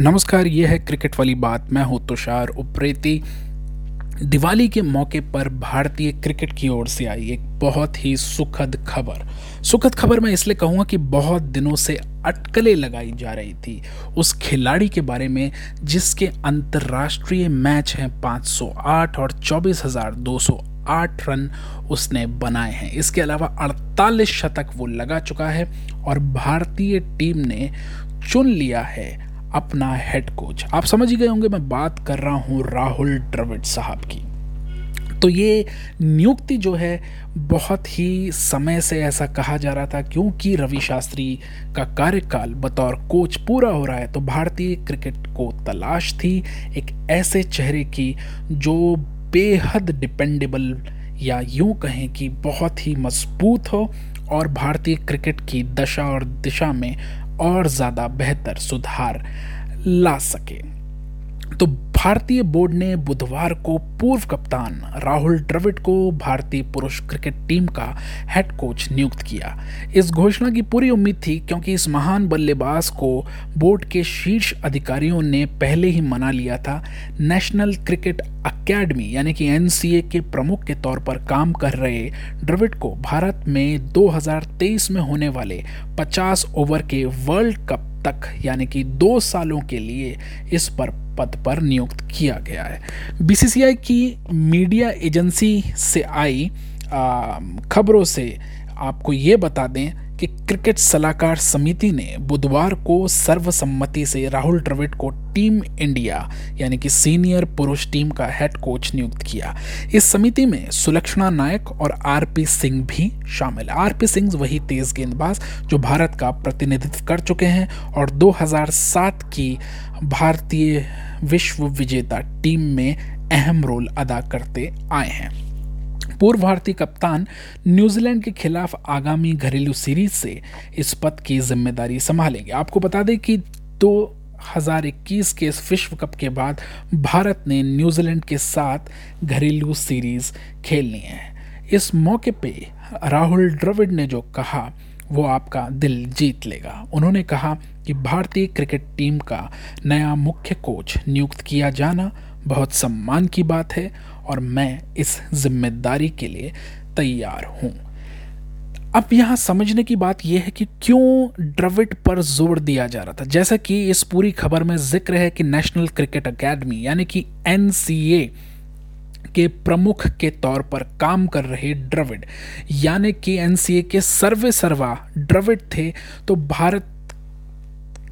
नमस्कार ये है क्रिकेट वाली बात। मैं हूँ तुषार उप्रेती। दिवाली के मौके पर भारतीय क्रिकेट की ओर से आई एक बहुत ही सुखद खबर। सुखद खबर मैं इसलिए कहूँगा कि बहुत दिनों से अटकलें लगाई जा रही थी उस खिलाड़ी के बारे में जिसके अंतर्राष्ट्रीय मैच हैं 508 और 24,208 रन उसने बनाए हैं। इसके अलावा 48 शतक वो लगा चुका है और भारतीय टीम ने चुन लिया है अपना हेड कोच आप समझ ही गए होंगे, मैं बात कर रहा हूँ राहुल द्रविड़ साहब की। तो ये नियुक्ति जो है, बहुत ही समय से ऐसा कहा जा रहा था, क्योंकि रवि शास्त्री का कार्यकाल बतौर कोच पूरा हो रहा है तो भारतीय क्रिकेट को तलाश थी एक ऐसे चेहरे की, जो बेहद डिपेंडेबल या यूँ कहें कि बहुत ही मज़बूत हो, और भारतीय क्रिकेट की दशा और दिशा में और ज़्यादा बेहतर सुधार ला सके। तो भारतीय बोर्ड ने बुधवार को पूर्व कप्तान राहुल द्रविड़ को भारतीय पुरुष क्रिकेट टीम का हेड कोच नियुक्त किया। इस घोषणा की पूरी उम्मीद थी क्योंकि इस महान बल्लेबाज को बोर्ड के शीर्ष अधिकारियों ने पहले ही मना लिया था। नेशनल क्रिकेट अकेडमी यानी कि एनसीए के प्रमुख के तौर पर काम कर रहे द्रविड़ को भारत में 2023 में होने वाले 50 ओवर के वर्ल्ड कप तक, यानी कि दो सालों के लिए इस पर पद पर नियुक्त किया गया है। बीसीसीआई की मीडिया एजेंसी से आई खबरों से आपको ये बता दें कि क्रिकेट सलाहकार समिति ने बुधवार को सर्वसम्मति से राहुल द्रविड़ को टीम इंडिया, यानी कि सीनियर पुरुष टीम का हेड कोच नियुक्त किया। इस समिति में सुलक्षणा नायक और आरपी सिंह भी शामिल। आरपी सिंह वही तेज गेंदबाज जो भारत का प्रतिनिधित्व कर चुके हैं और 2007 की भारतीय विश्व विजेता टीम में अहम रोल अदा करते आए हैं। पूर्व भारतीय कप्तान न्यूजीलैंड के खिलाफ आगामी घरेलू सीरीज़ से इस पद की ज़िम्मेदारी संभालेंगे। आपको बता दें कि दो 2021 के इस विश्व कप के बाद भारत ने न्यूजीलैंड के साथ घरेलू सीरीज़ खेलनी है। इस मौके पे राहुल द्रविड़ ने जो कहा, वो आपका दिल जीत लेगा। उन्होंने कहा कि भारतीय क्रिकेट टीम का नया मुख्य कोच नियुक्त किया जाना बहुत सम्मान की बात है और मैं इस ज़िम्मेदारी के लिए तैयार हूँ। अब यहाँ समझने की बात यह है कि क्यों द्रविड पर ज़ोर दिया जा रहा था? जैसा कि इस पूरी खबर में ज़िक्र है कि नेशनल क्रिकेट अकेडमी यानी कि एनसीए के प्रमुख के तौर पर काम कर रहे द्रविड, यानी कि एनसीए के सर्वे सर्वा द्रविड थे तो भारत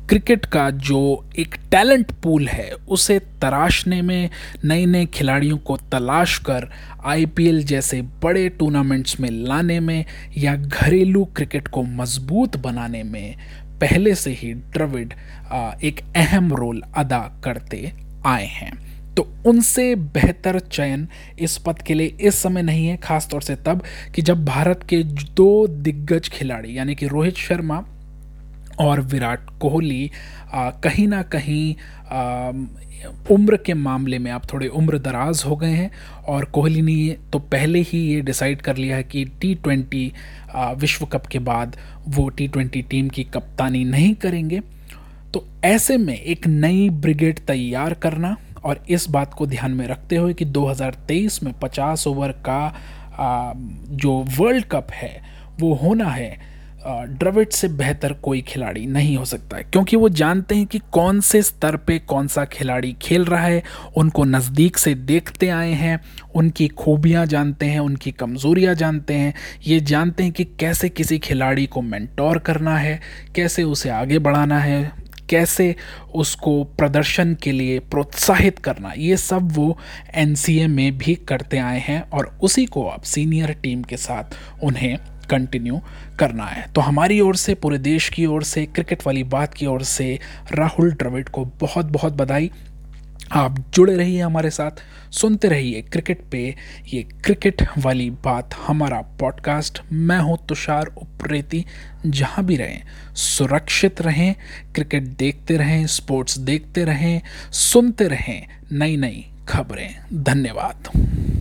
क्रिकेट का जो एक टैलेंट पूल है, उसे तराशने में नए नए खिलाड़ियों को तलाश कर आईपीएल जैसे बड़े टूर्नामेंट्स में लाने में या घरेलू क्रिकेट को मज़बूत बनाने में पहले से ही द्रविड एक अहम रोल अदा करते आए हैं। तो उनसे बेहतर चयन इस पद के लिए इस समय नहीं है, खासतौर से तब कि जब भारत के दो दिग्गज खिलाड़ी, यानी कि रोहित शर्मा और विराट कोहली कहीं ना कहीं उम्र के मामले में आप थोड़े उम्र दराज हो गए हैं और कोहली ने तो पहले ही ये डिसाइड कर लिया है कि टी ट्वेंटी विश्व कप के बाद वो टी ट्वेंटी टीम की कप्तानी नहीं करेंगे। तो ऐसे में एक नई ब्रिगेड तैयार करना और इस बात को ध्यान में रखते हुए कि 2023 में 50 ओवर का जो वर्ल्ड कप है, वो होना है। द्रविड से बेहतर कोई खिलाड़ी नहीं हो सकता है, क्योंकि वो जानते हैं कि कौन से स्तर पे कौन सा खिलाड़ी खेल रहा है, उनको नज़दीक से देखते आए हैं, उनकी खूबियाँ जानते हैं, उनकी कमज़ोरियाँ जानते हैं, ये जानते हैं कि कैसे किसी खिलाड़ी को मेंटोर करना है, कैसे उसे आगे बढ़ाना है कैसे उसको प्रदर्शन के लिए प्रोत्साहित करना, ये सब वो एनसीए में भी करते आए हैं और उसी को अब सीनियर टीम के साथ उन्हें कंटिन्यू करना है। तो हमारी ओर से, पूरे देश की ओर से, क्रिकेट वाली बात की ओर से राहुल द्रविड को बहुत बहुत बधाई। आप जुड़े रहिए हमारे साथ, सुनते रहिए क्रिकेट पे। ये क्रिकेट वाली बात हमारा पॉडकास्ट मैं हूँ तुषार उप्रेती। जहाँ भी रहें, सुरक्षित रहें, क्रिकेट देखते रहें, स्पोर्ट्स देखते रहें, सुनते रहें नई नई खबरें। धन्यवाद।